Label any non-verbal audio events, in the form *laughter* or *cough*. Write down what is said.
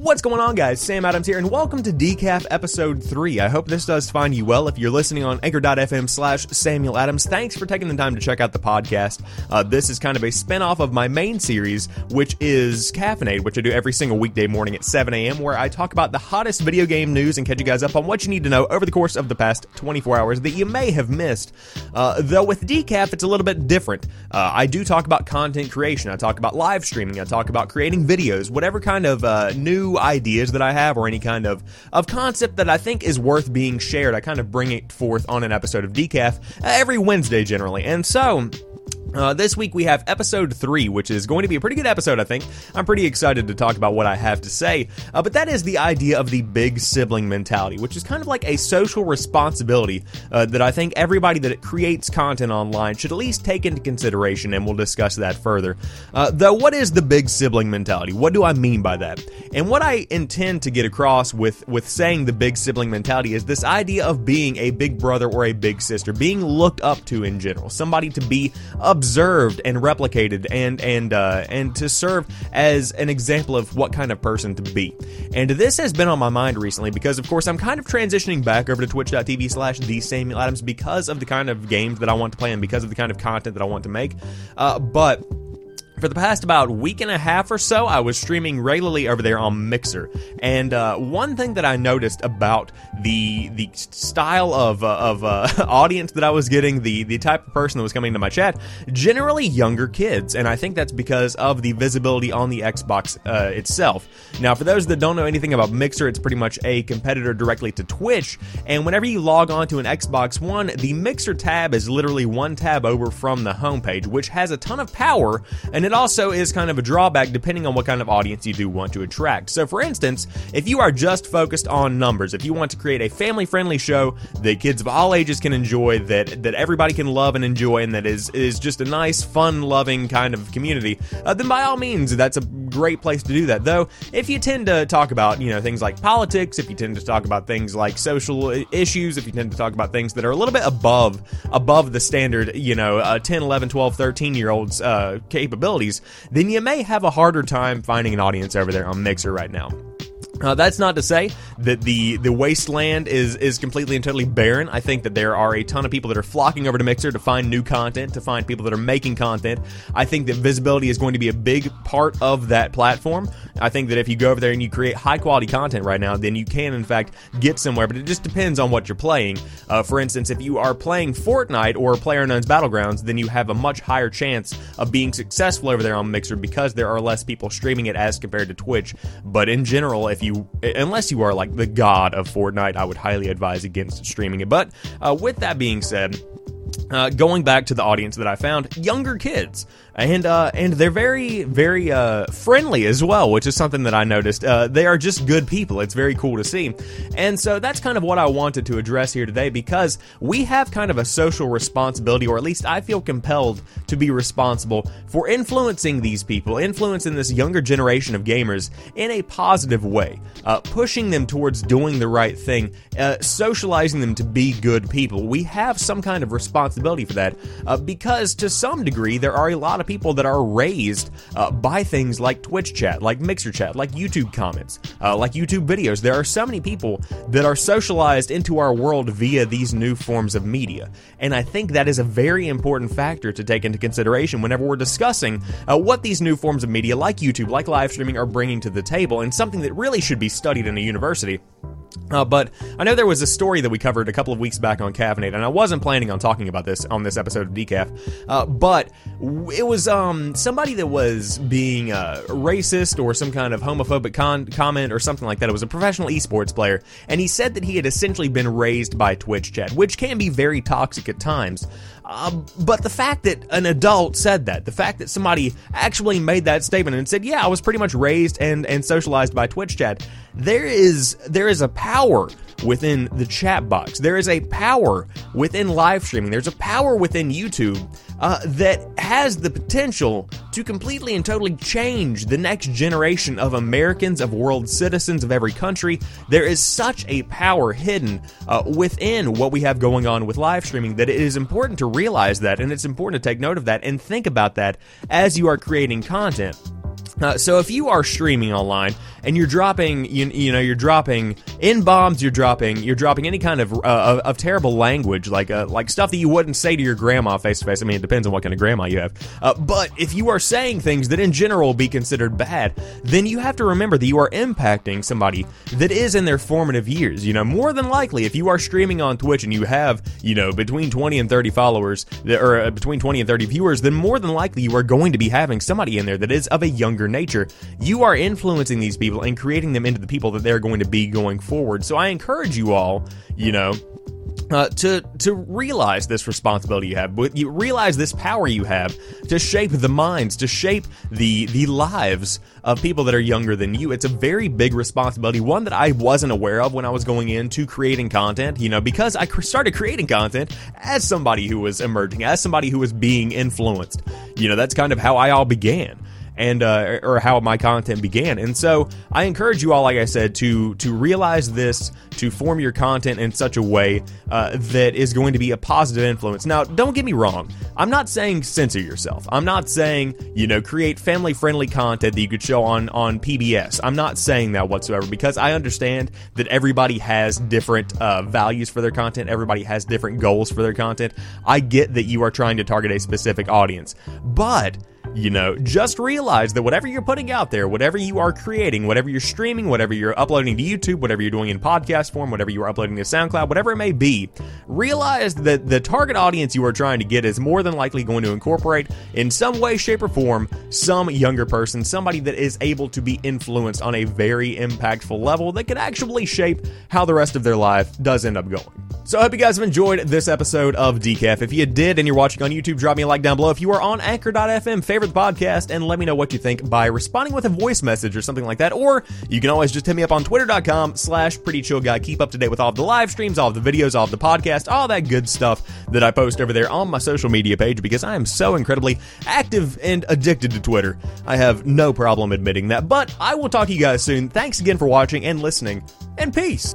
What's going on, guys? Sam Adams here, and welcome to Decaf Episode 3. I hope this does find you well. If you're listening on anchor.fm slash Samuel Adams, thanks for taking the time to check out the podcast. Uh, this is kind of a spin-off of my main series, which is Caffeinate, which I do every single weekday morning at 7 a.m., where I talk about the hottest video game news and catch you guys up on what you need to know over the course of the past 24 hours that you may have missed. Uh, though with Decaf, it's a little bit different. Uh, I do talk about content creation, I talk about live streaming, I talk about creating videos, whatever kind of uh, ideas that I have or any kind of, of concept that I think is worth being shared. I kind of bring it forth on an episode of Decaf uh, every Wednesday generally. And so, uh, this week we have episode three, which is going to be a pretty good episode, I think. I'm pretty excited to talk about what I have to say. Uh, but that is the idea of the big sibling mentality, which is kind of like a social responsibility uh, that I think everybody that creates content online should at least take into consideration, and we'll discuss that further. Uh, though, what is the big sibling mentality? What do I mean by that? And what I intend to get across with, with saying the big sibling mentality is this idea of being a big brother or a big sister, being looked up to in general, somebody to be observed and replicated and and uh, and to serve as an example of what kind of person to be. And this has been on my mind recently because, of course, I'm kind of transitioning back over to twitch.tv slash the Samuel Adams because of the kind of games that I want to play and because of the kind of content that I want to make. Uh, but for the past about week and a half or so, I was streaming regularly over there on Mixer, and uh, one thing that I noticed about the the style of uh, of uh, *laughs* audience that I was getting, the the type of person that was coming to my chat, generally younger kids, and I think that's because of the visibility on the Xbox uh, itself. Now, for those that don't know anything about Mixer, it's pretty much a competitor directly to Twitch, and whenever you log on to an Xbox One, the Mixer tab is literally one tab over from the homepage, which has a ton of power and it also is kind of a drawback depending on what kind of audience you do want to attract. So, for instance, if you are just focused on numbers, if you want to create a family friendly show that kids of all ages can enjoy, that, that everybody can love and enjoy, and that is, is just a nice, fun loving kind of community, uh, then by all means, that's a great place to do that. Though, if you tend to talk about, you know, things like politics, if you tend to talk about things like social issues, if you tend to talk about things that are a little bit above above the standard, you know, uh, 10, 11, 12, 13 year olds uh, capabilities, then you may have a harder time finding an audience over there on Mixer right now. Uh, that's not to say that the the wasteland is is completely and totally barren. I think that there are a ton of people that are flocking over to Mixer to find new content, to find people that are making content. I think that visibility is going to be a big part of that platform. I think that if you go over there and you create high quality content right now, then you can in fact get somewhere. But it just depends on what you're playing. Uh, for instance, if you are playing Fortnite or PlayerUnknown's Battlegrounds, then you have a much higher chance of being successful over there on Mixer because there are less people streaming it as compared to Twitch. But in general, if you you, unless you are like the god of Fortnite, I would highly advise against streaming it. But uh, with that being said, uh, going back to the audience that I found, younger kids and uh, and they're very very uh, friendly as well, which is something that I noticed. Uh, they are just good people. It's very cool to see, and so that's kind of what I wanted to address here today because we have kind of a social responsibility, or at least I feel compelled to be responsible for influencing these people, influencing this younger generation of gamers in a positive way, uh, pushing them towards doing the right thing, uh, socializing them to be good people. We have some kind of responsibility for that uh, because to some degree there are a lot of people that are raised uh, by things like Twitch chat, like Mixer chat, like YouTube comments, uh, like YouTube videos. There are so many people that are socialized into our world via these new forms of media. And I think that is a very important factor to take into consideration whenever we're discussing uh, what these new forms of media, like YouTube, like live streaming, are bringing to the table, and something that really should be studied in a university. Uh, but I know there was a story that we covered a couple of weeks back on Caffeinate, and I wasn't planning on talking about this on this episode of Decaf. Uh, but it was um, somebody that was being uh, racist or some kind of homophobic con- comment or something like that. It was a professional esports player, and he said that he had essentially been raised by Twitch chat, which can be very toxic at times. Um, but the fact that an adult said that, the fact that somebody actually made that statement and said, "Yeah, I was pretty much raised and and socialized by Twitch chat," there is there is a power within the chat box. There is a power within live streaming. There's a power within YouTube uh, that has the potential to completely and totally change the next generation of Americans, of world citizens of every country. There is such a power hidden uh, within what we have going on with live streaming that it is important to realize that, and it's important to take note of that and think about that as you are creating content. Uh, so if you are streaming online and you're dropping, you, you know, you're dropping in bombs, you're dropping, you're dropping any kind of uh, of, of, terrible language, like uh, like stuff that you wouldn't say to your grandma face to face. I mean, it depends on what kind of grandma you have. Uh, but if you are saying things that in general be considered bad, then you have to remember that you are impacting somebody that is in their formative years. You know, more than likely, if you are streaming on Twitch and you have, you know, between 20 and 30 followers, or uh, between 20 and 30 viewers, then more than likely you are going to be having somebody in there that is of a younger nature, you are influencing these people and creating them into the people that they're going to be going forward. So I encourage you all, you know, uh, to to realize this responsibility you have, but you realize this power you have to shape the minds, to shape the the lives of people that are younger than you. It's a very big responsibility, one that I wasn't aware of when I was going into creating content. You know, because I started creating content as somebody who was emerging, as somebody who was being influenced. You know, that's kind of how I all began and uh, or how my content began. And so I encourage you all, like I said, to to realize this, to form your content in such a way uh, that is going to be a positive influence. Now, don't get me wrong. I'm not saying censor yourself. I'm not saying you know create family friendly content that you could show on on PBS. I'm not saying that whatsoever because I understand that everybody has different uh, values for their content. Everybody has different goals for their content. I get that you are trying to target a specific audience, but you know, just realize that whatever you're putting out there, whatever you are creating, whatever you're streaming, whatever you're uploading to YouTube, whatever you're doing in podcast form, whatever you are uploading to SoundCloud, whatever it may be, realize that the target audience you are trying to get is more than likely going to incorporate in some way, shape, or form some younger person, somebody that is able to be influenced on a very impactful level that could actually shape how the rest of their life does end up going. So I hope you guys have enjoyed this episode of Decaf. If you did and you're watching on YouTube, drop me a like down below. If you are on Anchor.fm, favorite the podcast and let me know what you think by responding with a voice message or something like that. Or you can always just hit me up on twitter.com slash pretty chill guy. Keep up to date with all the live streams, all the videos, all the podcast, all that good stuff that I post over there on my social media page because I am so incredibly active and addicted to Twitter. I have no problem admitting that. But I will talk to you guys soon. Thanks again for watching and listening, and peace.